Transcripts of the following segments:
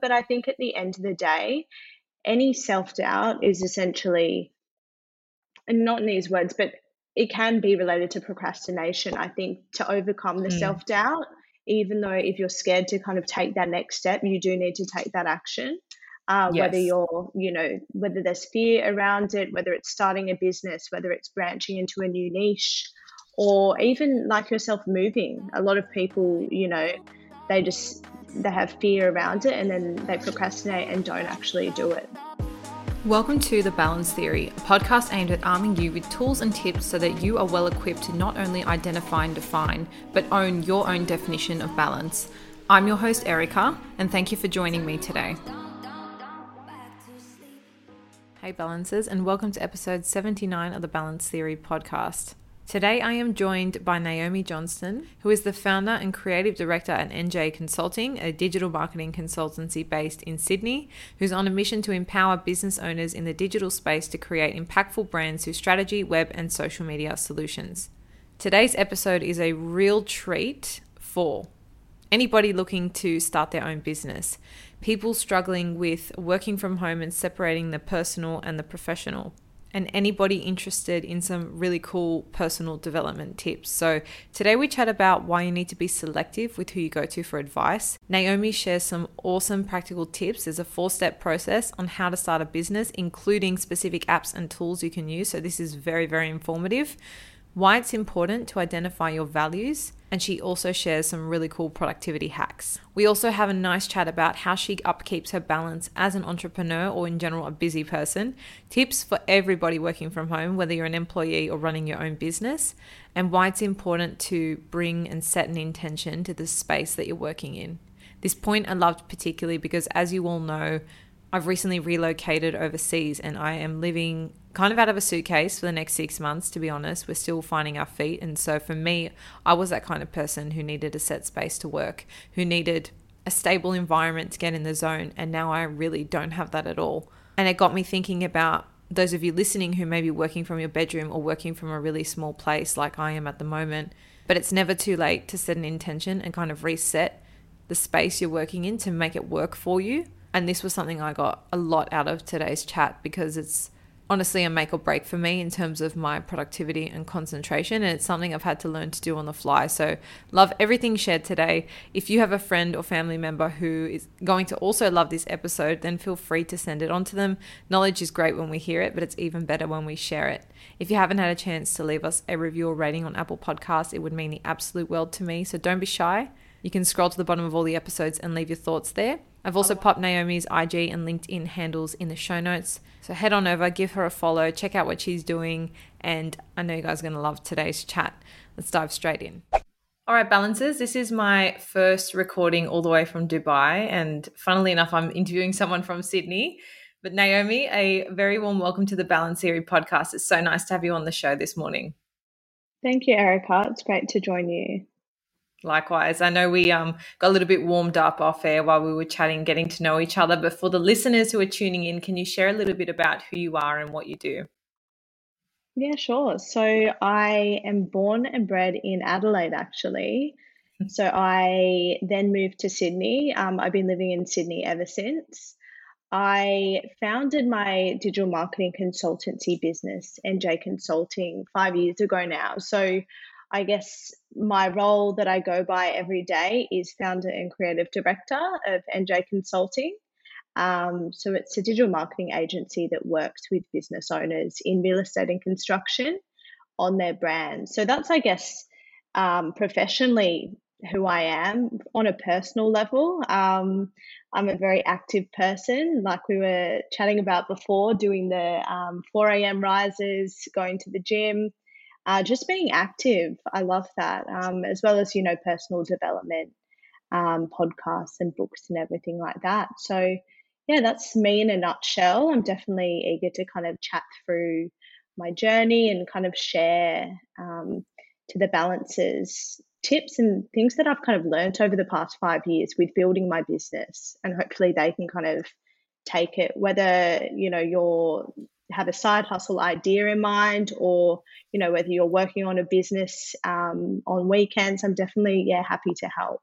But I think at the end of the day, any self doubt is essentially, and not in these words, but it can be related to procrastination. I think to overcome the mm. self doubt, even though if you're scared to kind of take that next step, you do need to take that action. Uh, yes. Whether you're, you know, whether there's fear around it, whether it's starting a business, whether it's branching into a new niche, or even like yourself moving. A lot of people, you know, they just they have fear around it and then they procrastinate and don't actually do it. Welcome to The Balance Theory, a podcast aimed at arming you with tools and tips so that you are well equipped to not only identify and define, but own your own definition of balance. I'm your host, Erica, and thank you for joining me today. Hey, Balancers, and welcome to episode 79 of the Balance Theory podcast. Today, I am joined by Naomi Johnston, who is the founder and creative director at NJ Consulting, a digital marketing consultancy based in Sydney, who's on a mission to empower business owners in the digital space to create impactful brands through strategy, web, and social media solutions. Today's episode is a real treat for anybody looking to start their own business, people struggling with working from home and separating the personal and the professional and anybody interested in some really cool personal development tips. So, today we chat about why you need to be selective with who you go to for advice. Naomi shares some awesome practical tips. There's a four step process on how to start a business, including specific apps and tools you can use. So, this is very, very informative why it's important to identify your values, and she also shares some really cool productivity hacks. We also have a nice chat about how she upkeeps her balance as an entrepreneur or, in general, a busy person, tips for everybody working from home, whether you're an employee or running your own business, and why it's important to bring and set an intention to the space that you're working in. This point I loved particularly because, as you all know, I've recently relocated overseas and I am living kind of out of a suitcase for the next six months, to be honest. We're still finding our feet. And so for me, I was that kind of person who needed a set space to work, who needed a stable environment to get in the zone. And now I really don't have that at all. And it got me thinking about those of you listening who may be working from your bedroom or working from a really small place like I am at the moment. But it's never too late to set an intention and kind of reset the space you're working in to make it work for you and this was something I got a lot out of today's chat because it's honestly a make or break for me in terms of my productivity and concentration. And it's something I've had to learn to do on the fly. So, love everything shared today. If you have a friend or family member who is going to also love this episode, then feel free to send it on to them. Knowledge is great when we hear it, but it's even better when we share it. If you haven't had a chance to leave us a review or rating on Apple Podcasts, it would mean the absolute world to me. So, don't be shy. You can scroll to the bottom of all the episodes and leave your thoughts there. I've also popped Naomi's IG and LinkedIn handles in the show notes. So head on over, give her a follow, check out what she's doing, and I know you guys are going to love today's chat. Let's dive straight in. All right, balancers, this is my first recording all the way from Dubai. And funnily enough, I'm interviewing someone from Sydney. But Naomi, a very warm welcome to the Balance Theory podcast. It's so nice to have you on the show this morning. Thank you, Erica. It's great to join you. Likewise, I know we um, got a little bit warmed up off air while we were chatting, getting to know each other. But for the listeners who are tuning in, can you share a little bit about who you are and what you do? Yeah, sure. So I am born and bred in Adelaide, actually. So I then moved to Sydney. Um, I've been living in Sydney ever since. I founded my digital marketing consultancy business, NJ Consulting, five years ago now. So I guess my role that I go by every day is founder and creative director of NJ Consulting. Um, so it's a digital marketing agency that works with business owners in real estate and construction on their brand. So that's, I guess, um, professionally who I am on a personal level. Um, I'm a very active person, like we were chatting about before, doing the um, 4 a.m. rises, going to the gym, uh, just being active. I love that, um, as well as, you know, personal development, um, podcasts and books and everything like that. So, yeah, that's me in a nutshell. I'm definitely eager to kind of chat through my journey and kind of share um, to the balances tips and things that I've kind of learned over the past five years with building my business. And hopefully they can kind of take it, whether, you know, you're have a side hustle idea in mind or you know whether you're working on a business um, on weekends i'm definitely yeah happy to help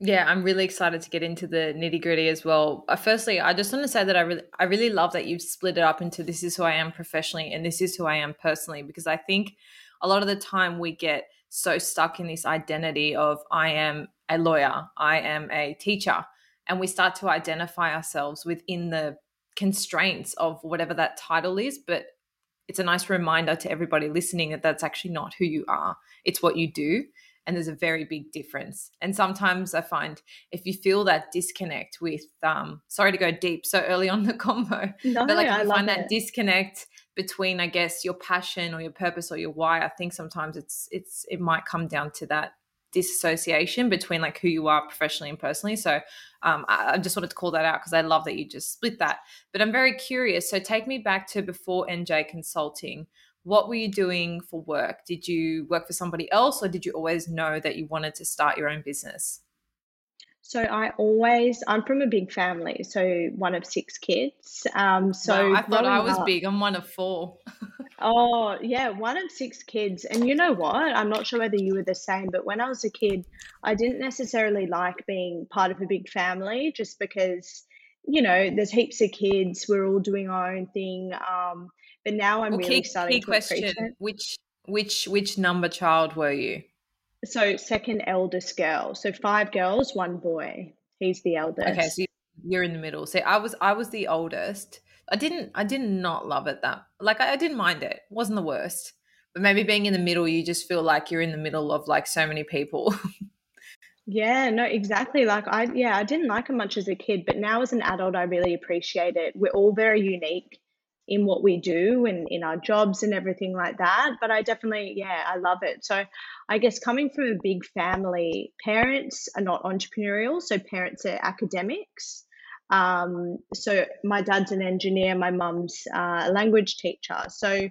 Yeah, I'm really excited to get into the nitty gritty as well. Uh, firstly, I just want to say that I really, I really love that you've split it up into this is who I am professionally and this is who I am personally because I think a lot of the time we get so stuck in this identity of I am a lawyer, I am a teacher, and we start to identify ourselves within the constraints of whatever that title is. But it's a nice reminder to everybody listening that that's actually not who you are, it's what you do. And there's a very big difference. And sometimes I find if you feel that disconnect with, um, sorry to go deep so early on the combo, no, but like if I you find it. that disconnect between, I guess, your passion or your purpose or your why, I think sometimes it's it's it might come down to that disassociation between like who you are professionally and personally. So um, I, I, just wanted to call that out because I love that you just split that. But I'm very curious. So take me back to before NJ Consulting. What were you doing for work? Did you work for somebody else or did you always know that you wanted to start your own business? So I always, I'm from a big family, so one of six kids. Um, so wow, I thought I was up, big. I'm one of four. oh yeah, one of six kids. And you know what? I'm not sure whether you were the same, but when I was a kid, I didn't necessarily like being part of a big family, just because you know there's heaps of kids. We're all doing our own thing. Um, but now I'm well, really key, starting key to question: appreciate. Which which which number child were you? So second eldest girl. So five girls, one boy. He's the eldest. Okay, so you're in the middle. So I was I was the oldest. I didn't I did not love it that like I, I didn't mind it. it. wasn't the worst. But maybe being in the middle, you just feel like you're in the middle of like so many people. yeah, no, exactly. Like I yeah, I didn't like it much as a kid, but now as an adult I really appreciate it. We're all very unique in what we do and in our jobs and everything like that. But I definitely, yeah, I love it. So I guess coming from a big family, parents are not entrepreneurial, so parents are academics. Um, so my dad's an engineer, my mum's uh, a language teacher. So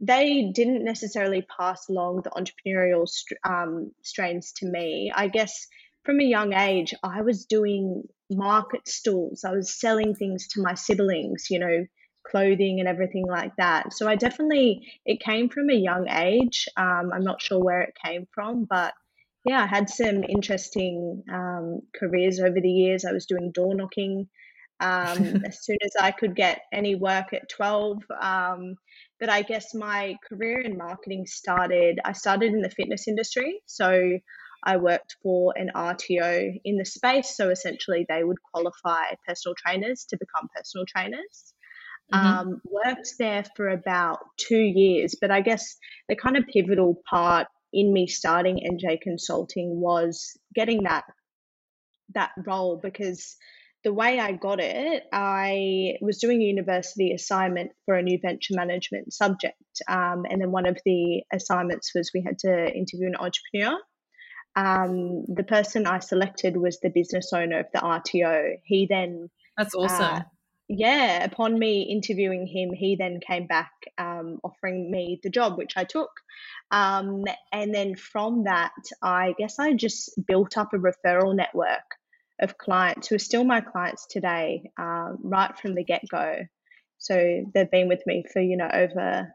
they didn't necessarily pass along the entrepreneurial um, strains to me. I guess from a young age, I was doing market stalls. I was selling things to my siblings, you know, clothing and everything like that. So I definitely, it came from a young age. Um, I'm not sure where it came from, but yeah, I had some interesting um, careers over the years. I was doing door knocking um, as soon as I could get any work at 12. Um, but I guess my career in marketing started, I started in the fitness industry. So I worked for an RTO in the space. So essentially, they would qualify personal trainers to become personal trainers. Mm-hmm. Um, worked there for about two years, but I guess the kind of pivotal part in me starting NJ Consulting was getting that that role because the way I got it, I was doing a university assignment for a new venture management subject, um, and then one of the assignments was we had to interview an entrepreneur. Um, the person I selected was the business owner of the RTO. He then that's awesome. Uh, yeah, upon me interviewing him, he then came back um, offering me the job, which I took. Um, and then from that, I guess I just built up a referral network of clients who are still my clients today, um, right from the get go. So they've been with me for you know over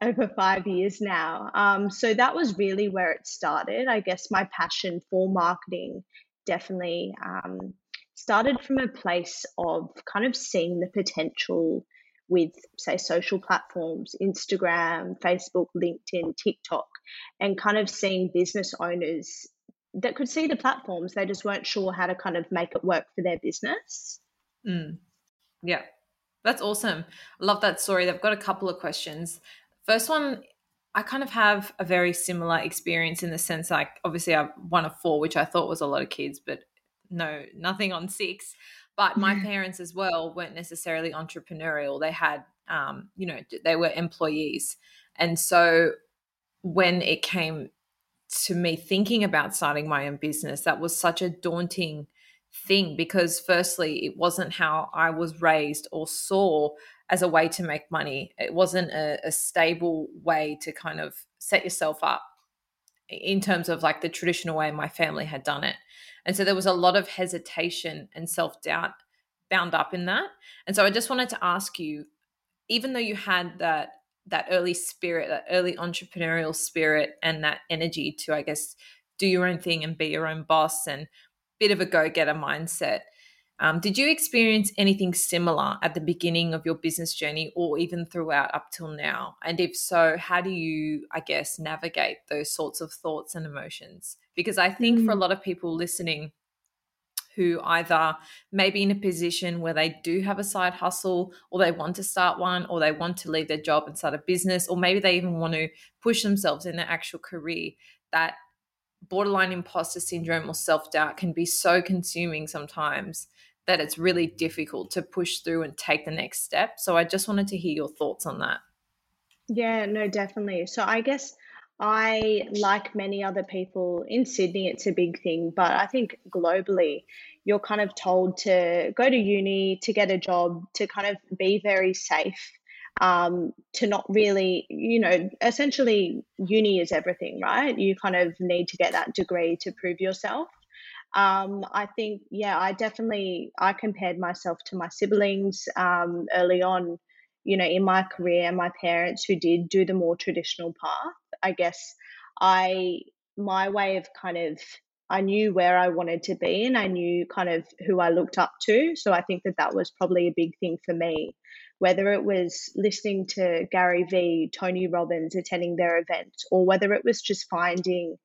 over five years now. Um, so that was really where it started. I guess my passion for marketing definitely um, started from a place of kind of seeing the potential with, say, social platforms, Instagram, Facebook, LinkedIn, TikTok, and kind of seeing business owners that could see the platforms, they just weren't sure how to kind of make it work for their business. Mm. Yeah, that's awesome. I love that story. I've got a couple of questions. First one, I kind of have a very similar experience in the sense like obviously I'm one of four, which I thought was a lot of kids, but no, nothing on six. But my parents as well weren't necessarily entrepreneurial. They had, um, you know, they were employees. And so when it came to me thinking about starting my own business, that was such a daunting thing because, firstly, it wasn't how I was raised or saw as a way to make money. It wasn't a, a stable way to kind of set yourself up in terms of like the traditional way my family had done it. And so there was a lot of hesitation and self doubt bound up in that. And so I just wanted to ask you, even though you had that that early spirit, that early entrepreneurial spirit and that energy to, I guess, do your own thing and be your own boss and bit of a go getter mindset. Um, did you experience anything similar at the beginning of your business journey or even throughout up till now? And if so, how do you, I guess, navigate those sorts of thoughts and emotions? Because I think mm. for a mm. lot of people listening, who either may be in a position where they do have a side hustle or they want to start one or they want to leave their job and start a business or maybe they even want to push themselves in their actual career that borderline imposter syndrome or self-doubt can be so consuming sometimes that it's really difficult to push through and take the next step so i just wanted to hear your thoughts on that yeah no definitely so i guess I, like many other people in Sydney, it's a big thing, but I think globally, you're kind of told to go to uni, to get a job, to kind of be very safe, um, to not really, you know, essentially, uni is everything, right? You kind of need to get that degree to prove yourself. Um, I think, yeah, I definitely I compared myself to my siblings um, early on you know, in my career my parents who did do the more traditional path. I guess I, my way of kind of, I knew where I wanted to be and I knew kind of who I looked up to. So I think that that was probably a big thing for me. Whether it was listening to Gary Vee, Tony Robbins, attending their events, or whether it was just finding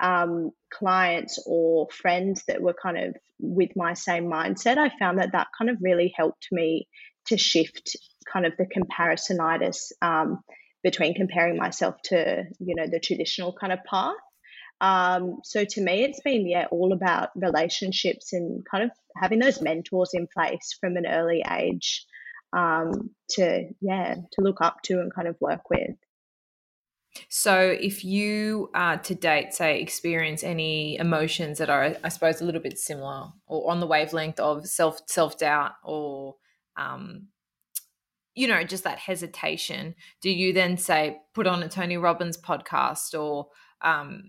um, clients or friends that were kind of with my same mindset, I found that that kind of really helped me to shift kind of the comparisonitis um, between comparing myself to you know the traditional kind of path. Um, so to me, it's been yeah all about relationships and kind of having those mentors in place from an early age um, to yeah to look up to and kind of work with. So, if you uh, to date say experience any emotions that are, I suppose, a little bit similar or on the wavelength of self self doubt or um, you know, just that hesitation, do you then say, put on a Tony Robbins podcast or, um,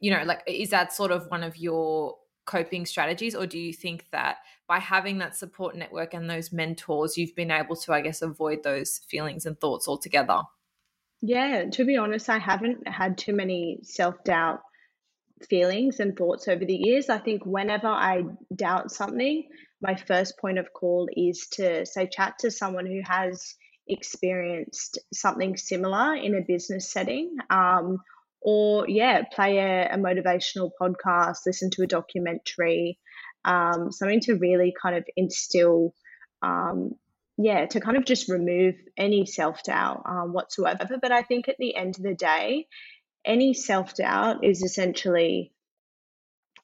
you know, like, is that sort of one of your coping strategies? Or do you think that by having that support network and those mentors, you've been able to, I guess, avoid those feelings and thoughts altogether? Yeah, to be honest, I haven't had too many self doubt feelings and thoughts over the years. I think whenever I doubt something, my first point of call is to say chat to someone who has experienced something similar in a business setting um, or yeah play a, a, motivational podcast listen to a documentary um, something to really kind of instill um, yeah to kind of just remove any self-doubt um, whatsoever but i think at the end of the day any self-doubt is essentially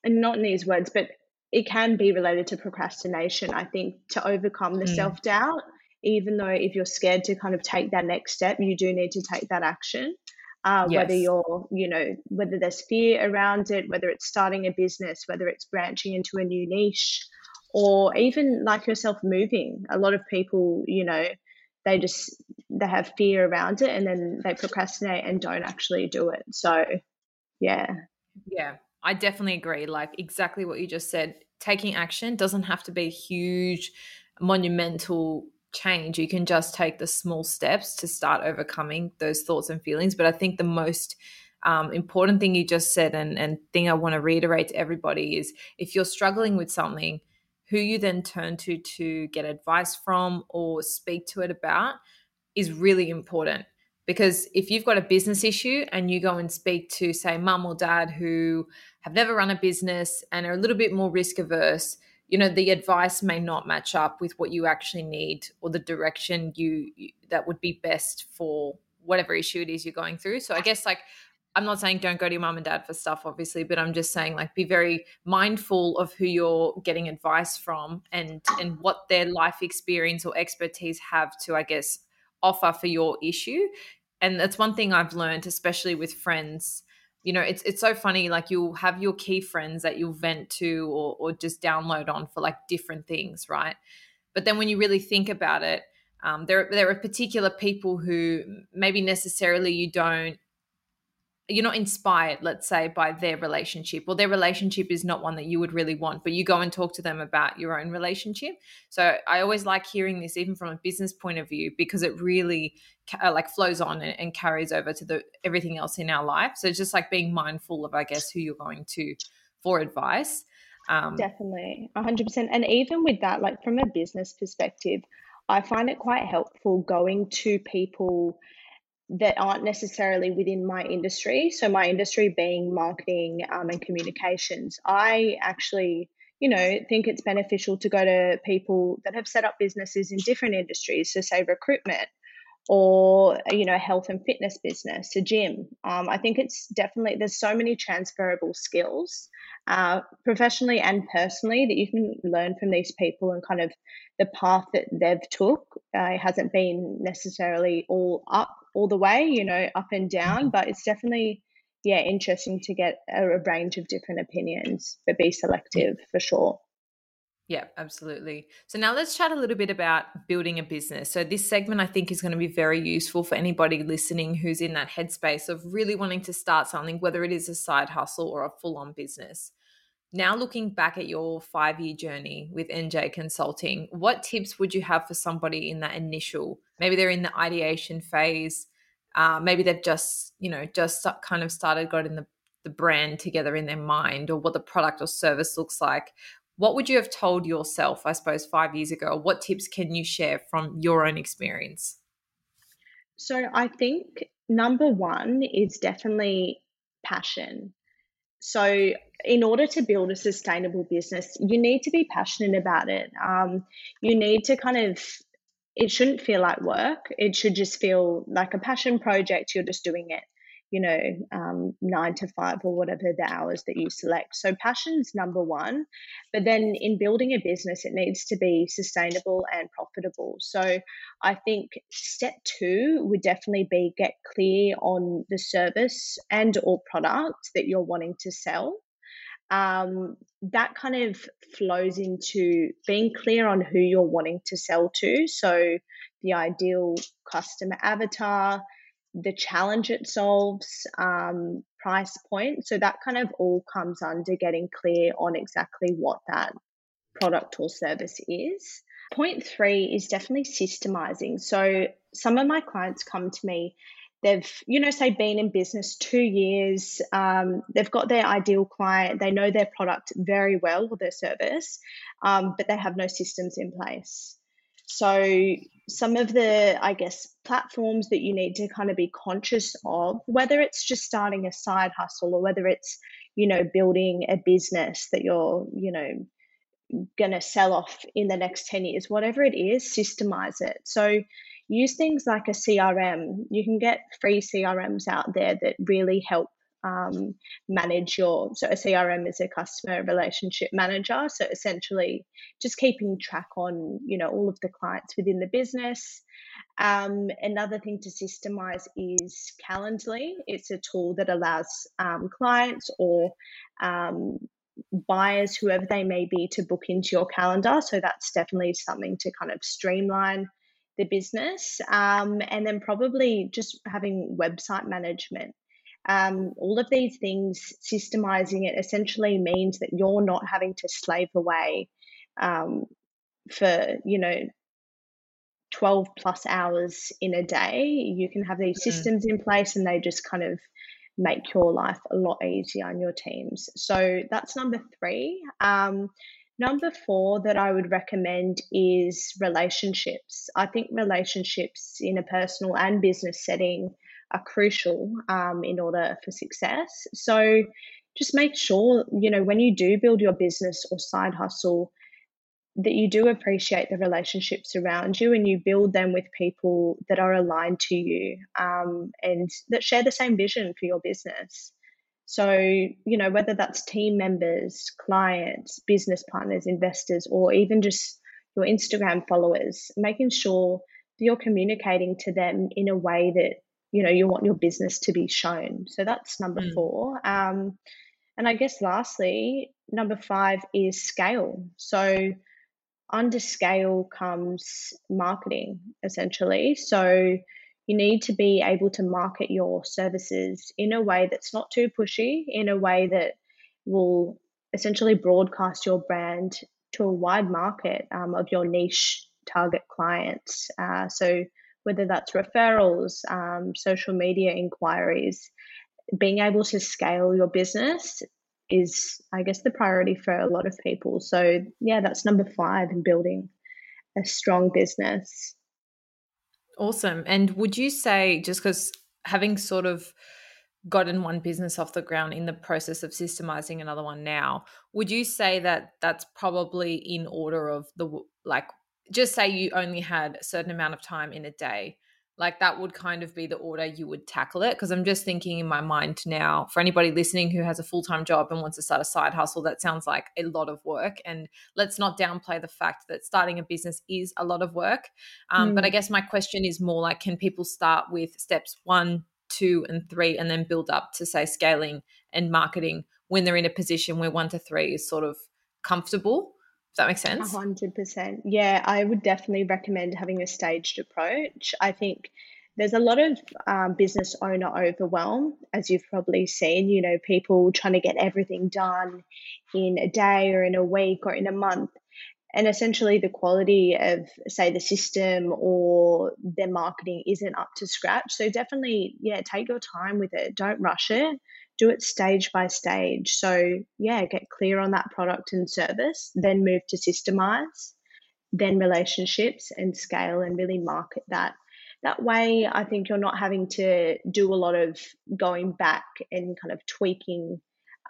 and not in these words but it can be related to procrastination. I think to overcome the mm. self doubt, even though if you're scared to kind of take that next step, you do need to take that action. Uh, yes. Whether you're, you know, whether there's fear around it, whether it's starting a business, whether it's branching into a new niche, or even like yourself moving. A lot of people, you know, they just they have fear around it and then they procrastinate and don't actually do it. So, yeah. Yeah. I definitely agree. Like exactly what you just said. Taking action doesn't have to be huge, monumental change. You can just take the small steps to start overcoming those thoughts and feelings. But I think the most um, important thing you just said, and, and thing I want to reiterate to everybody is if you're struggling with something, who you then turn to to get advice from or speak to it about is really important because if you've got a business issue and you go and speak to, say, mum or dad who have never run a business and are a little bit more risk averse, you know, the advice may not match up with what you actually need or the direction you that would be best for whatever issue it is you're going through. So I guess like I'm not saying don't go to your mum and dad for stuff, obviously, but I'm just saying like be very mindful of who you're getting advice from and and what their life experience or expertise have to, I guess, offer for your issue and that's one thing I've learned, especially with friends. You know, it's it's so funny. Like you'll have your key friends that you'll vent to or or just download on for like different things, right? But then when you really think about it, um, there there are particular people who maybe necessarily you don't you're not inspired let's say by their relationship or their relationship is not one that you would really want but you go and talk to them about your own relationship. So i always like hearing this even from a business point of view because it really uh, like flows on and, and carries over to the everything else in our life. So it's just like being mindful of i guess who you're going to for advice. Um, Definitely, 100%. And even with that, like from a business perspective, I find it quite helpful going to people that aren't necessarily within my industry. So, my industry being marketing um, and communications, I actually, you know, think it's beneficial to go to people that have set up businesses in different industries. So, say recruitment or you know health and fitness business a gym um, i think it's definitely there's so many transferable skills uh, professionally and personally that you can learn from these people and kind of the path that they've took uh, hasn't been necessarily all up all the way you know up and down mm-hmm. but it's definitely yeah interesting to get a, a range of different opinions but be selective for sure yeah, absolutely. So now let's chat a little bit about building a business. So this segment I think is going to be very useful for anybody listening who's in that headspace of really wanting to start something, whether it is a side hustle or a full-on business. Now looking back at your 5-year journey with NJ Consulting, what tips would you have for somebody in that initial, maybe they're in the ideation phase, uh, maybe they've just, you know, just kind of started getting the the brand together in their mind or what the product or service looks like what would you have told yourself, I suppose, five years ago? What tips can you share from your own experience? So I think number one is definitely passion. So, in order to build a sustainable business, you need to be passionate about it. Um, you need to kind of, it shouldn't feel like work. It should just feel like a passion project. You're just doing it you know, um, nine to five or whatever the hours that you select. So passion's number one. But then in building a business, it needs to be sustainable and profitable. So I think step two would definitely be get clear on the service and or product that you're wanting to sell. Um, that kind of flows into being clear on who you're wanting to sell to. So the ideal customer avatar, the challenge it solves, um, price point. So that kind of all comes under getting clear on exactly what that product or service is. Point three is definitely systemizing. So some of my clients come to me they've you know say been in business two years um, they've got their ideal client they know their product very well or their service um, but they have no systems in place so, some of the, I guess, platforms that you need to kind of be conscious of, whether it's just starting a side hustle or whether it's, you know, building a business that you're, you know, going to sell off in the next 10 years, whatever it is, systemize it. So, use things like a CRM. You can get free CRMs out there that really help um, manage your so a crm is a customer relationship manager. So essentially just keeping track on you know all of the clients within the business. Um, another thing to systemize is calendly. It's a tool that allows um, clients or um, buyers whoever they may be to book into your calendar. So that's definitely something to kind of streamline the business um, and then probably just having website management um, all of these things, systemizing it essentially means that you're not having to slave away um, for, you know, 12 plus hours in a day. You can have these systems in place and they just kind of make your life a lot easier on your teams. So that's number three. Um, number four that I would recommend is relationships. I think relationships in a personal and business setting are crucial um, in order for success. So just make sure, you know, when you do build your business or side hustle, that you do appreciate the relationships around you and you build them with people that are aligned to you um, and that share the same vision for your business. So, you know, whether that's team members, clients, business partners, investors, or even just your Instagram followers, making sure that you're communicating to them in a way that you know you want your business to be shown. So that's number mm. four. Um, and i guess lastly number five is scale. So under scale comes marketing essentially. So you need to be able to market your services in a way that's not too pushy in a way that will essentially broadcast your brand to a wide market um, of your niche target clients uh, so whether that's referrals, um, social media inquiries, being able to scale your business is, I guess, the priority for a lot of people. So, yeah, that's number five in building a strong business. Awesome. And would you say, just because having sort of gotten one business off the ground in the process of systemizing another one now, would you say that that's probably in order of the like, just say you only had a certain amount of time in a day? Like that would kind of be the order you would tackle it because i'm just thinking in my mind now for anybody listening who has a full-time job and wants to start a side hustle that sounds like a lot of work and let's not downplay the fact that starting a business is a lot of work um, mm. but i mm. guess my question is more like can people start with steps one two and three and then build up to say scaling and marketing when they're in a position where one to three is sort of comfortable that makes sense? hundred percent. Yeah, I would definitely recommend having a staged approach. I think there's a lot of um, business owner overwhelm, as you've probably seen. You know, people trying to get everything done in a day or in a week or in a month. And essentially, the quality of, say, the system or their marketing isn't up to scratch. So, definitely, yeah, take your time with it. Don't rush it do it stage by stage. So, yeah, get clear on that product and service, then move to systemize, then relationships and scale and really market that. That way, I think you're not having to do a lot of going back and kind of tweaking,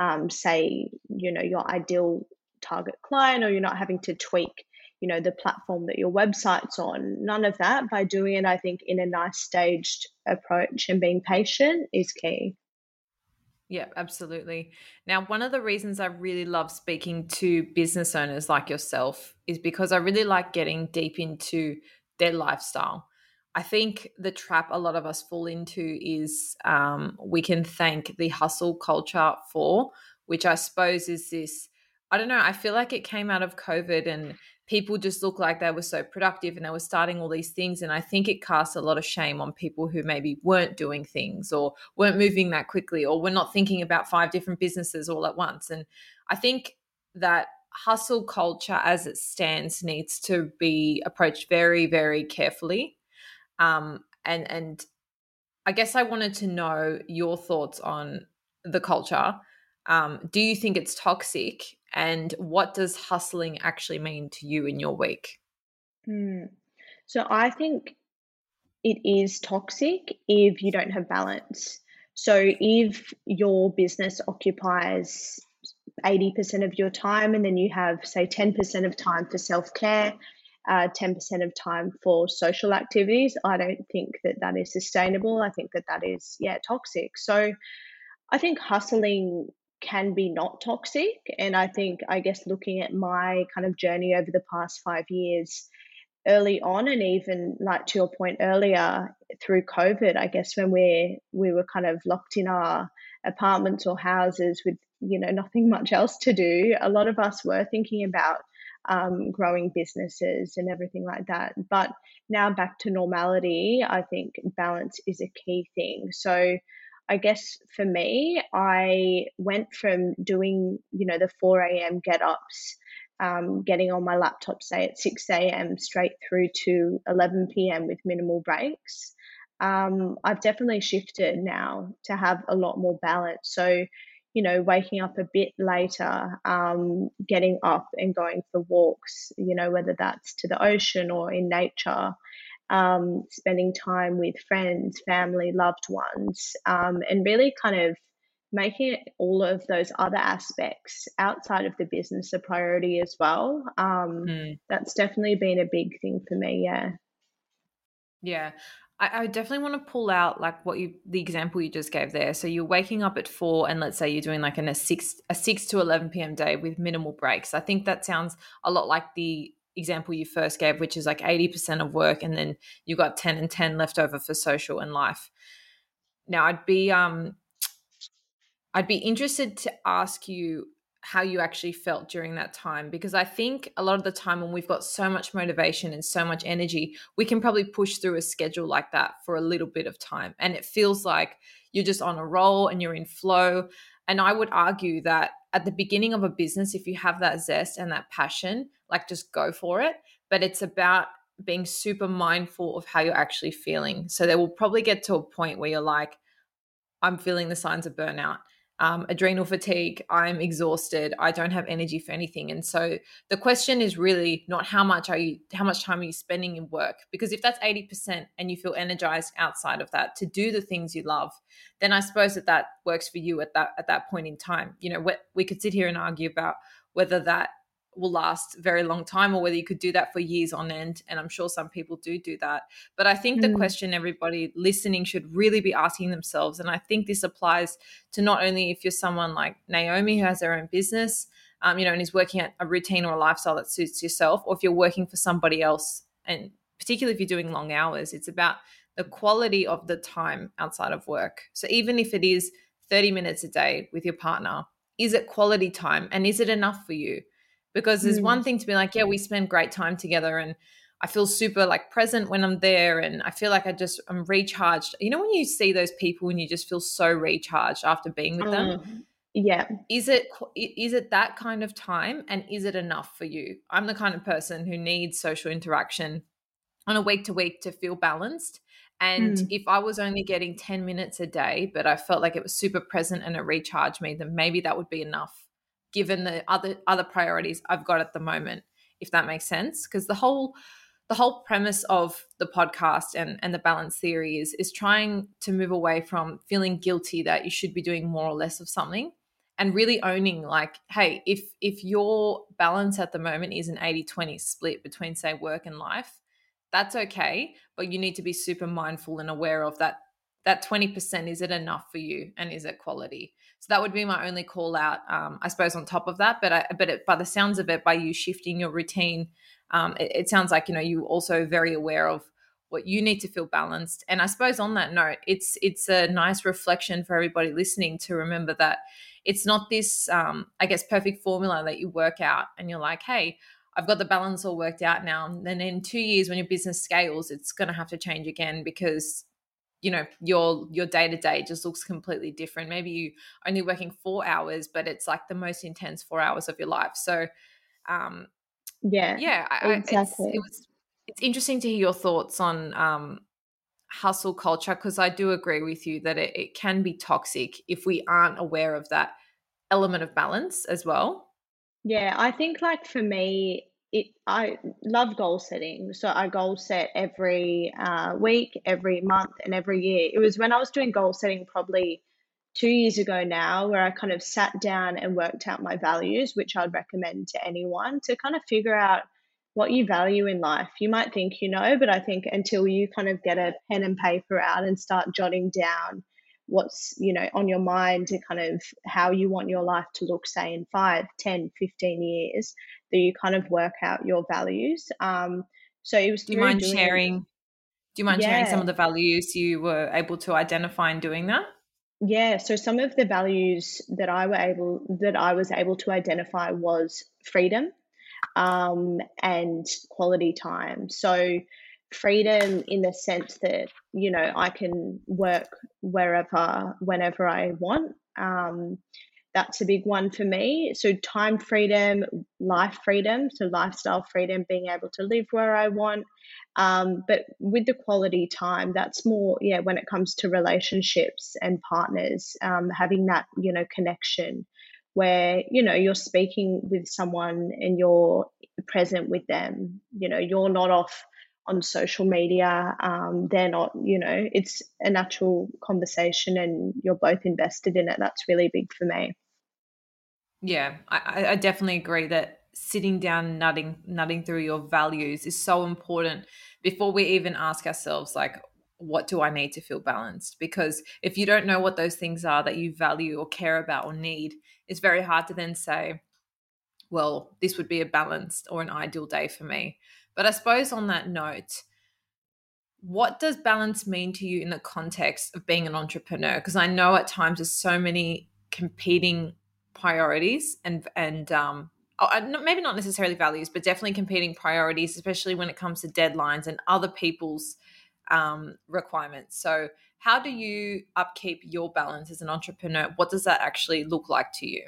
um, say, you know, your ideal target client, or you're not having to tweak you know the platform that your website's on none of that by doing it i think in a nice staged approach and being patient is key yeah, absolutely. Now, one of the reasons I really love speaking to business owners like yourself is because I really like getting deep into their lifestyle. I think the trap a lot of us fall into is um, we can thank the hustle culture for, which I suppose is this. I don't know. I feel like it came out of COVID and people just look like they were so productive and they were starting all these things. And I think it casts a lot of shame on people who maybe weren't doing things or weren't moving that quickly or were not thinking about five different businesses all at once. And I think that hustle culture as it stands needs to be approached very, very carefully. Um, and and I guess I wanted to know your thoughts on the culture. Um, do you think it's toxic and what does hustling actually mean to you in your week? Mm. So I think it is toxic if you don't have balance. So if your business occupies 80% of your time and then you have, say, 10% of time for self care, uh, 10% of time for social activities, I don't think that that is sustainable. I think that that is, yeah, toxic. So I think hustling can be not toxic. And I think, I guess, looking at my kind of journey over the past five years, early on, and even like to your point earlier, through COVID, I guess when we we were kind of locked in our apartments or houses with you know nothing much else to do, a lot of us were thinking about um, growing businesses and everything like that. But now back to normality, I think balance is a key thing. So I guess for me, I went from doing, you know, the 4 a.m. get ups, um, getting on my laptop, say at 6 a.m., straight through to 11 p.m. with minimal breaks. Um, I've definitely shifted now to have a lot more balance. So, you know, waking up a bit later, um, getting up and going for walks, you know, whether that's to the ocean or in nature, um, spending time with friends, family, loved ones, um, and really kind of making it, all of those other aspects outside of the business a priority as well. Um, mm. That's definitely been a big thing for me. Yeah. Yeah. I, I definitely want to pull out like what you the example you just gave there. So you're waking up at four, and let's say you're doing like an, a six a six to eleven p.m. day with minimal breaks. I think that sounds a lot like the example you first gave, which is like 80% of work and then you got 10 and 10 left over for social and life. Now I'd be um I'd be interested to ask you how you actually felt during that time because I think a lot of the time when we've got so much motivation and so much energy, we can probably push through a schedule like that for a little bit of time and it feels like you're just on a roll and you're in flow and I would argue that at the beginning of a business if you have that zest and that passion, like just go for it. But it's about being super mindful of how you're actually feeling. So they will probably get to a point where you're like, I'm feeling the signs of burnout. um, adrenal fatigue, I'm exhausted, I don't have energy for anything. And so the question is really not how much are you, how much time are you spending in work? Because if that's 80% and you feel energized outside of that to do the things you love, then I suppose that that works for you at that at that point in time. You know, we could sit here and argue about whether that will last very long time or whether you could do that for years on end and i'm sure some people do do that. But i think mm. the question everybody listening should really be asking themselves and i think this applies to not only if you're someone like naomi who has their own business um, you know and is working at a routine or a lifestyle that suits yourself or if you're working for somebody else and particularly if you're doing long hours it's about the quality of the time outside of work. So even if it is 30 minutes a day with your partner is it quality time and is it enough for you because there's mm. one thing to be like, yeah, we spend great time together and I feel super like present when I'm there and I feel like I just I'm recharged. You know when you see those people and you just feel so recharged after being with them? Mm. Yeah. Is it is it that kind of time and is it enough for you? I'm the kind of person who needs social interaction on a week to week to feel balanced. And mm. if I was only getting 10 minutes a day, but I felt like it was super present and it recharged me, then maybe that would be enough given the other other priorities I've got at the moment, if that makes sense. Because the whole the whole premise of the podcast and, and the balance theory is is trying to move away from feeling guilty that you should be doing more or less of something and really owning like hey if if your balance at the moment is an 80-20 split between say work and life that's okay but you need to be super mindful and aware of that that 20% is it enough for you? And is it quality? So that would be my only call out um, i suppose on top of that but I, but it, by the sounds of it by you shifting your routine um, it, it sounds like you know you also very aware of what you need to feel balanced. And i suppose on that note it's it's a nice reflection for everybody listening to remember that it's not this um, i guess perfect formula that you work out and you're like hey I've got the balance all worked out now. And then in two years, when your business scales, it's going to have to change again because you know your your day to day just looks completely different. Maybe you only working four hours but it's like the most intense four hours of your life. So um yeah yeah exactly. it's, it was it's interesting to hear your thoughts on um hustle culture because i do agree with you that it, it can be toxic if we aren't aware of that element of balance as well. Yeah i think like for me it I love goal setting. So I goal set every uh, week, every month, and every year. It was when I was doing goal setting probably two years ago now, where I kind of sat down and worked out my values, which I'd recommend to anyone to kind of figure out what you value in life. You might think you know, but I think until you kind of get a pen and paper out and start jotting down what's you know on your mind to kind of how you want your life to look say in 5 10 15 years that you kind of work out your values um so it was do you mind sharing do you mind yeah. sharing some of the values you were able to identify in doing that yeah so some of the values that i were able that i was able to identify was freedom um, and quality time so freedom in the sense that you know I can work wherever, whenever I want. Um, that's a big one for me. So time freedom, life freedom, so lifestyle freedom, being able to live where I want. Um, but with the quality time, that's more yeah when it comes to relationships and partners, um, having that you know connection where you know you're speaking with someone and you're present with them. You know you're not off on social media. Um, they're not, you know, it's a natural conversation and you're both invested in it. That's really big for me. Yeah, I, I definitely agree that sitting down, nutting, nutting through your values is so important before we even ask ourselves, like, what do I need to feel balanced? Because if you don't know what those things are that you value or care about or need, it's very hard to then say, well, this would be a balanced or an ideal day for me. But I suppose on that note, what does balance mean to you in the context of being an entrepreneur? Because I know at times there's so many competing priorities and and um, oh, maybe not necessarily values, but definitely competing priorities, especially when it comes to deadlines and other people's um, requirements. So, how do you upkeep your balance as an entrepreneur? What does that actually look like to you?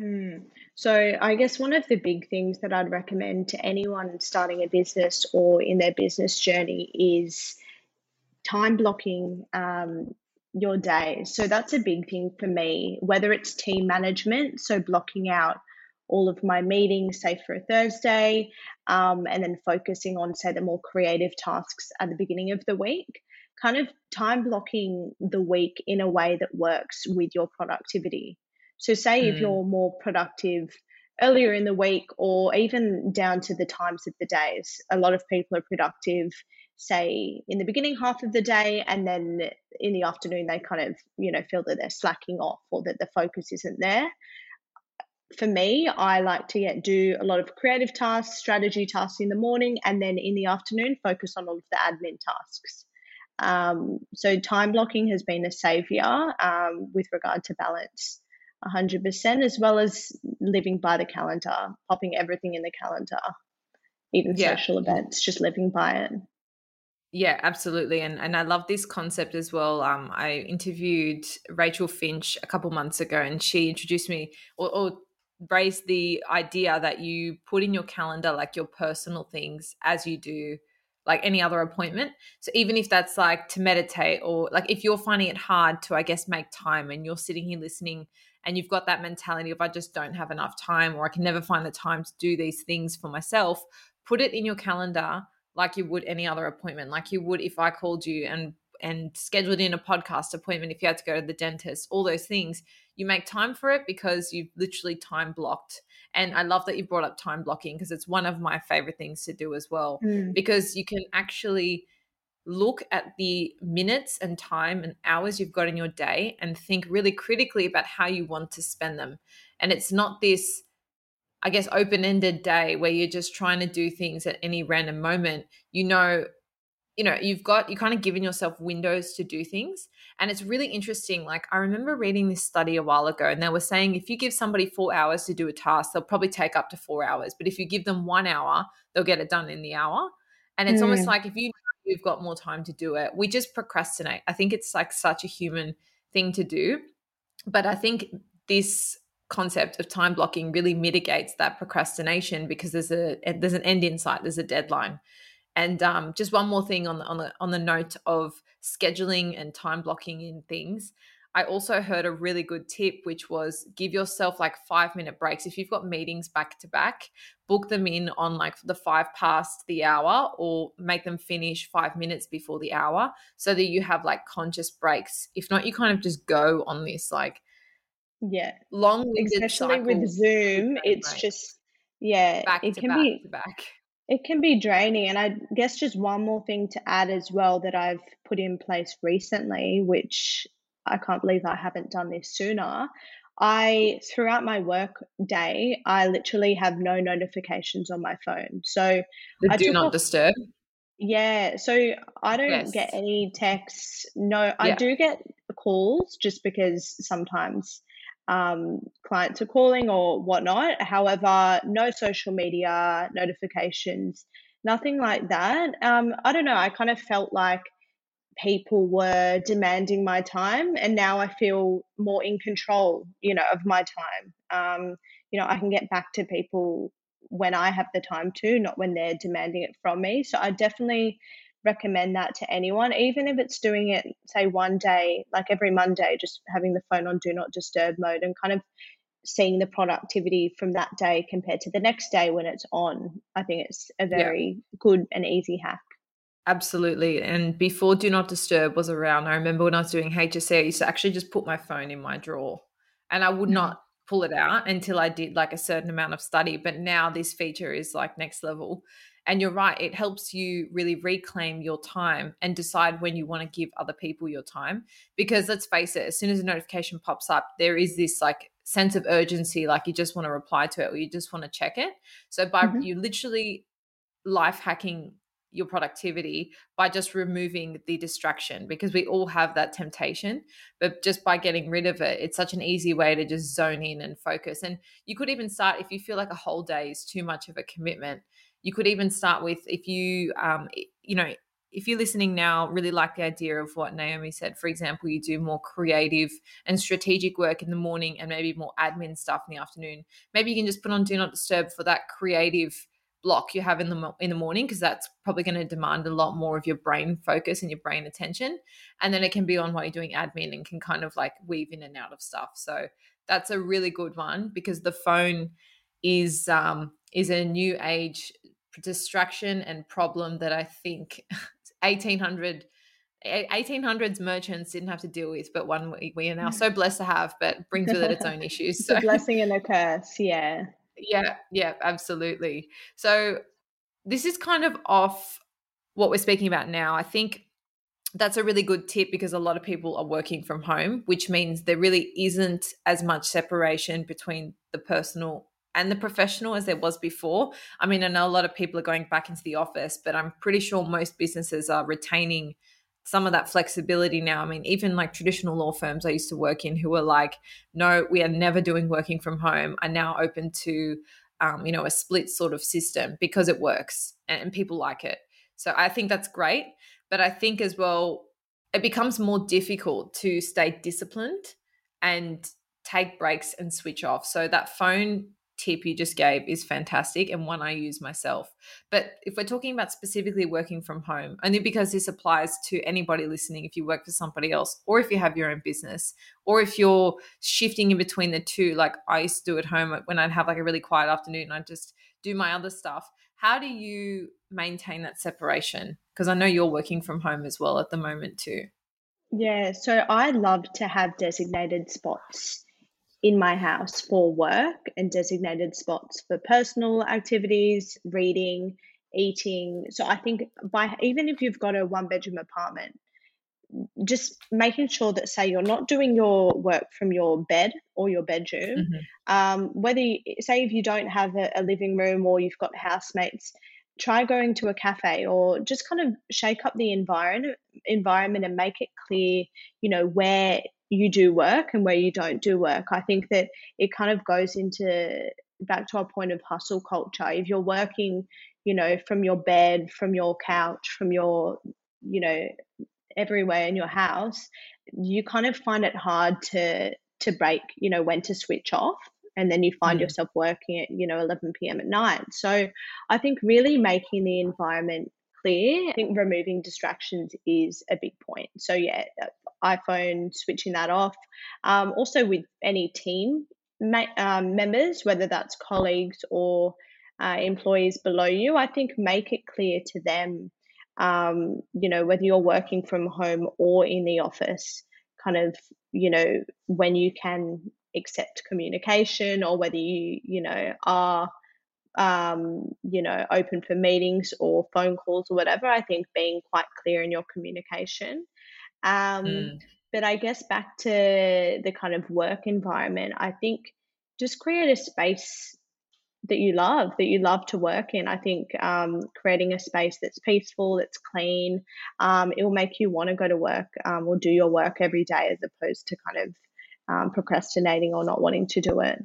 Mm. So, I guess one of the big things that I'd recommend to anyone starting a business or in their business journey is time blocking um, your day. So that's a big thing for me, whether it's team management, so blocking out all of my meetings, say for a Thursday, um, and then focusing on, say, the more creative tasks at the beginning of the week. Kind of time blocking the week in a way that works with your productivity. So, say mm. if you're more productive earlier in the week or even down to the times of the days, a lot of people are productive, say, in the beginning half of the day, and then in the afternoon, they kind of, you know, feel that they're slacking off or that the focus isn't there for me, I like to get, do a lot of creative tasks, strategy tasks in the morning, and then in the afternoon, focus on all of the admin tasks. Um, so time blocking has been a savior um, with regard to balance, 100%, as well as living by the calendar, popping everything in the calendar, even yeah. social events, just living by it. Yeah, absolutely. And and I love this concept as well. Um, I interviewed Rachel Finch a couple months ago and she introduced me or, or raised the idea that you put in your calendar like your personal things as you do like any other appointment. So even if that's like to meditate or like if you're finding it hard to I guess make time and you're sitting here listening and you've got that mentality of I just don't have enough time or I can never find the time to do these things for myself, put it in your calendar like you would any other appointment, like you would if I called you and and scheduled in a podcast appointment if you had to go to the dentist, all those things. You make time for it because you've literally time blocked. And I love that you brought up time blocking because it's one of my favorite things to do as well, mm. because you can actually look at the minutes and time and hours you've got in your day and think really critically about how you want to spend them. And it's not this, I guess, open ended day where you're just trying to do things at any random moment. You know, you know you've got you kind of given yourself windows to do things and it's really interesting like i remember reading this study a while ago and they were saying if you give somebody four hours to do a task they'll probably take up to four hours but if you give them one hour they'll get it done in the hour and it's mm. almost like if you you've got more time to do it. We just procrastinate. I think it's like such a human thing to do but i think this concept of time blocking really mitigates that procrastination because there's a there's an end in sight there's a deadline. And um, just one more thing on the, on the on the note of scheduling and time blocking in things. I also heard a really good tip, which was give yourself like five minute breaks. If you've got meetings back to back, book them in on like the five past the hour or make them finish five minutes before the hour so that you have like conscious breaks. If not, you kind of just go on this like, yeah, long, especially with Zoom, it's just, yeah, back it can back be back it can be draining. And I guess just one more thing to add as well that I've put in place recently, which I can't believe I haven't done this sooner. I, throughout my work day, I literally have no notifications on my phone. So the I do not off, disturb. Yeah. So I don't yes. get any texts. No, yeah. I do get calls just because sometimes um, clients are calling or whatnot. However, no social media notifications, nothing like that. Um, I don't know. I kind of felt like people were demanding my time, and now I feel more in control, you know, of my time. Um, you know, I can get back to people when I have the time to, not when they're demanding it from me. So I definitely recommend that to anyone, even if it's doing it, say, one day, like every Monday, just having the phone on do not disturb mode and kind of seeing the productivity from that day compared to the next day when it's on. I think it's a very yeah. good and easy hack. Absolutely. And before Do Not Disturb was around, I remember when I was doing HSC, I used to actually just put my phone in my drawer and I would mm-hmm. not pull it out until I did like a certain amount of study. But now this feature is like next level. And you're right, it helps you really reclaim your time and decide when you want to give other people your time. Because let's face it, as soon as a notification pops up, there is this like sense of urgency, like you just want to reply to it or you just want to check it. So by mm-hmm. you literally life hacking your productivity by just removing the distraction because we all have that temptation but just by getting rid of it it's such an easy way to just zone in and focus. And you could even start if you feel like a whole day is too much of a commitment you could even start with if you um, you know if you're listening now really like the idea of what naomi said for example you do more creative and strategic work in the morning and maybe more admin stuff in the afternoon maybe you can just put on do not disturb for that creative block you have in the in the morning because that's probably going to demand a lot more of your brain focus and your brain attention and then it can be on while you're doing admin and can kind of like weave in and out of stuff so that's a really good one because the phone is um is a new age distraction and problem that i think 1800 1800s merchants didn't have to deal with, but one we, we are now so blessed to have, but brings with it its own issues. it's a blessing and a curse. Yeah. Yeah. Yeah. Absolutely. So this is kind of off what we're speaking about now. I think that's a really good tip because a lot of people are working from home, which means there really isn't as much separation between the personal and the professional as there was before. I mean, I know a lot of people are going back into the office, but I'm pretty sure most businesses are retaining some of that flexibility now. I mean, even like traditional law firms I used to work in who were like, no, we are never doing working from home, are now open to, um, you know, a split sort of system because it works and people like it. So I think that's great. But I think as well, it becomes more difficult to stay disciplined and take breaks and switch off. So that phone tip you just gave is fantastic and one I use myself. But if we're talking about specifically working from home, only because this applies to anybody listening, if you work for somebody else, or if you have your own business, or if you're shifting in between the two, like I used to do at home when I'd have like a really quiet afternoon, I'd just do my other stuff. How do you maintain that separation? Because I know you're working from home as well at the moment too. Yeah, so I love to have designated spots in my house for work and designated spots for personal activities, reading, eating. So I think by even if you've got a one bedroom apartment, just making sure that say you're not doing your work from your bed or your bedroom mm-hmm. um, whether you, say if you don't have a, a living room or you've got housemates try going to a cafe or just kind of shake up the environment environment and make it clear you know where you do work and where you don't do work. I think that it kind of goes into back to our point of hustle culture. If you're working, you know, from your bed, from your couch, from your, you know, everywhere in your house, you kind of find it hard to to break, you know, when to switch off. And then you find mm. yourself working at, you know, 11 p.m. at night. So I think really making the environment clear, I think removing distractions is a big point. So, yeah, iPhone, switching that off. Um, also, with any team um, members, whether that's colleagues or uh, employees below you, I think make it clear to them, um, you know, whether you're working from home or in the office, kind of, you know, when you can accept communication or whether you, you know, are um, you know, open for meetings or phone calls or whatever. I think being quite clear in your communication um, mm. But I guess back to the kind of work environment, I think just create a space that you love, that you love to work in. I think um, creating a space that's peaceful, that's clean, um, it will make you want to go to work um, or do your work every day as opposed to kind of um, procrastinating or not wanting to do it.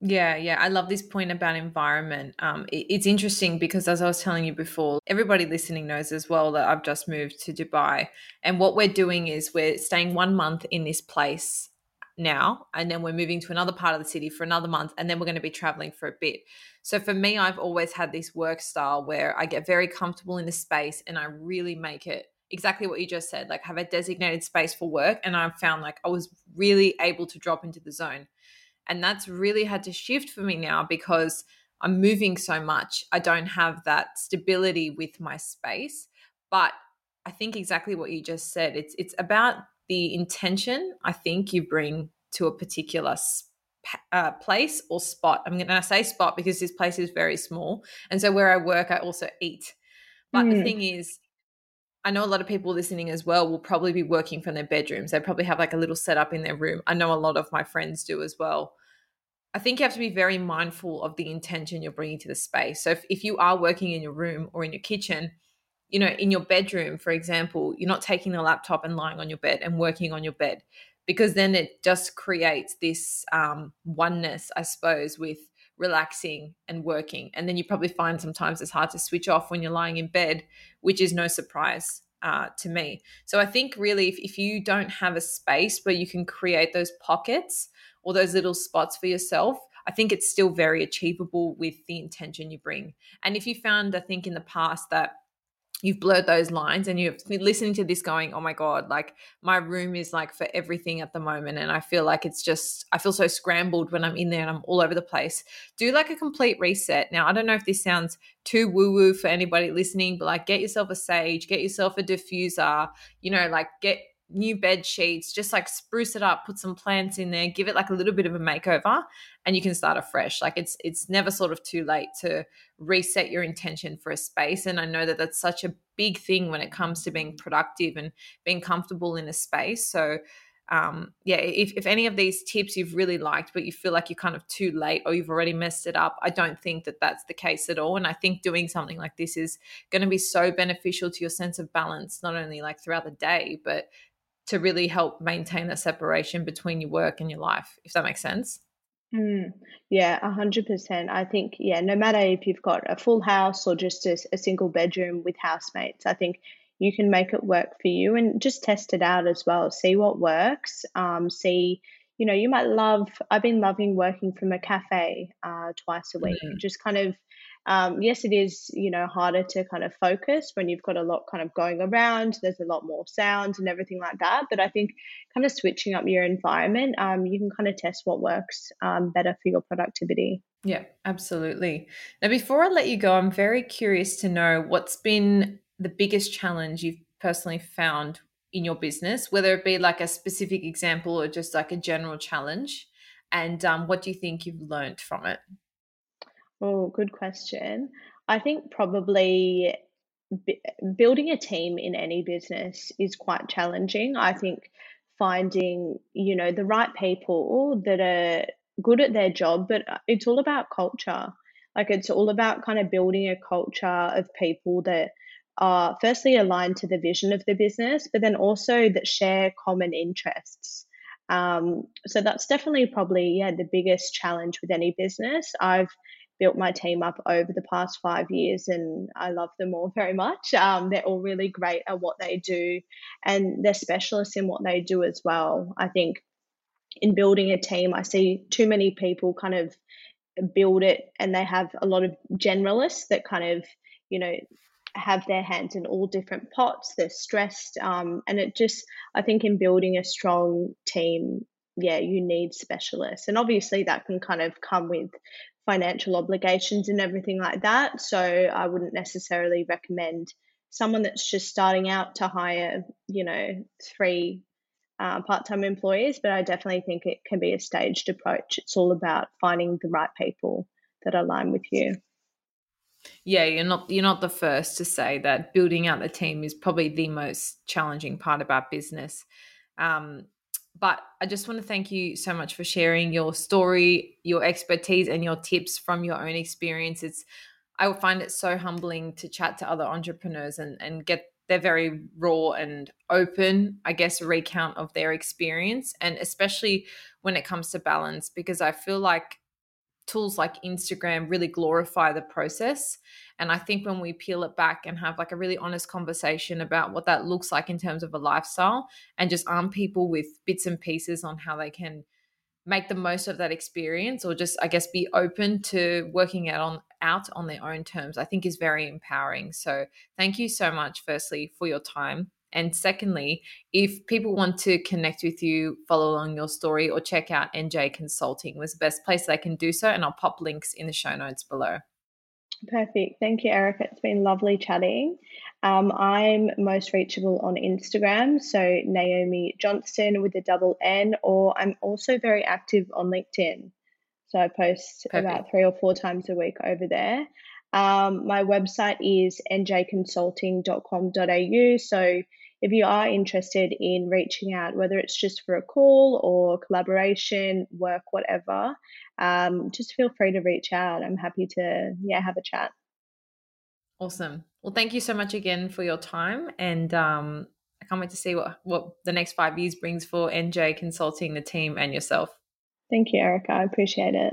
Yeah, yeah. I love this point about environment. Um, it, it's interesting because, as I was telling you before, everybody listening knows as well that I've just moved to Dubai. And what we're doing is we're staying one month in this place now, and then we're moving to another part of the city for another month, and then we're going to be traveling for a bit. So for me, I've always had this work style where I get very comfortable in the space and I really make it exactly what you just said like have a designated space for work and i found like i was really able to drop into the zone and that's really had to shift for me now because I'm moving so much. I don't have that stability with my space. But I think exactly what you just said. It's it's about the intention I think you bring to a particular uh, place or spot. I'm going to say spot because this place is very small, and so where I work, I also eat. But mm. the thing is, I know a lot of people listening as well will probably be working from their bedrooms. They probably have like a little setup in their room. I know a lot of my friends do as well. I think you have to be very mindful of the intention you're bringing to the space. So if, if you are working in your room or in your kitchen, you know, in your bedroom, for example, you're not taking the laptop and lying on your bed and working on your bed because then it just creates this um, oneness, I suppose, with relaxing and working. And then you probably find sometimes it's hard to switch off when you're lying in bed, which is no surprise uh, to me. So I think really, if, if you don't have a space where you can create those pockets or those little spots for yourself, I think it's still very achievable with the intention you bring. And if you found, I think in the past that you've blurred those lines and you've been listening to this going oh my god like my room is like for everything at the moment and i feel like it's just i feel so scrambled when i'm in there and i'm all over the place. Do like a complete reset. Now i don't know if this sounds too woo woo for anybody listening but like get yourself a sage get yourself a diffuser you know like get new bed sheets, just like spruce it up, put some plants in there, give it like a little bit of a makeover and you can start afresh. Like it's it's never sort of too late to reset your intention for a space and I know that that's such a big thing when it comes to being productive and being comfortable in a space. So um yeah if, if any of these tips you've really liked but you feel like you're kind of too late or you've already messed it up i don't think that that's the case at all and i think doing something like this is going to be so beneficial to your sense of balance not only like throughout the day but to really help maintain that separation between your work and your life, if that makes sense. Mm, yeah, a hundred percent. I think yeah, no matter if you've got a full house or just a, a single bedroom with housemates, I think you can make it work for you and just test it out as well. See what works. Um, see, you know, you might love. I've been loving working from a cafe uh, twice a week. Mm-hmm. Just kind of um, yes, it is, you know, harder to kind of focus when you've got a lot kind of going around. There's a lot more sounds and everything like that. But I think kind of switching up your environment, um, you can kind of test what works um, better for your productivity. Yeah, absolutely. Now, before I let you go, I'm very curious to know what's been the biggest challenge you've personally found in your business, whether it be like a specific example or just like a general challenge. And um, what do you think you've learned from it? Oh, good question. I think probably b- building a team in any business is quite challenging. I think finding, you know, the right people that are good at their job, but uh, it's all about culture. Like it's all about kind of building a culture of people that are firstly aligned to the vision of the business, but then also that share common interests. Um, so that's definitely probably yeah the biggest challenge with any business. I've built my team up over the past five years, and I love them all very much. Um, they're all really great at what they do, and they're specialists in what they do as well. I think in building a team, I see too many people kind of build it, and they have a lot of generalists that kind of, you know, have their hands in all different pots. They're stressed, um, and it just, I think, in building a strong team, yeah, you need specialists, and obviously that can kind of come with financial obligations and everything like that. So I wouldn't necessarily recommend someone that's just starting out to hire, you know, three uh, part time employees, but I definitely think it can be a staged approach. It's all about finding the right people that align with you. Yeah, you're not you're not the first to say that building out the team is probably the most challenging part about business. Um, but I just want to thank you so much for sharing your story, your expertise, and your tips from your own experience. It's I find it so humbling to chat to other entrepreneurs and, and get their very raw and open, I guess, recount of their experience. And especially when it comes to balance, because I feel like tools like Instagram really glorify the process. And I think when we peel it back and have like a really honest conversation about what that looks like in terms of a lifestyle and just arm people with bits and pieces on how they can make the most of that experience or just I guess be open to working out on out on their own terms, I think is very empowering. So thank you so much firstly for your time. And secondly, if people want to connect with you, follow along your story, or check out NJ Consulting, was the best place they can do so. And I'll pop links in the show notes below. Perfect. Thank you, Erica. It's been lovely chatting. Um, I'm most reachable on Instagram, so Naomi Johnston with a double N, or I'm also very active on LinkedIn. So I post Perfect. about three or four times a week over there. Um, my website is njconsulting.com.au. So if you are interested in reaching out, whether it's just for a call or collaboration, work, whatever, um, just feel free to reach out. I'm happy to yeah have a chat. Awesome. Well, thank you so much again for your time, and um, I can't wait to see what what the next five years brings for NJ Consulting, the team, and yourself. Thank you, Erica. I appreciate it.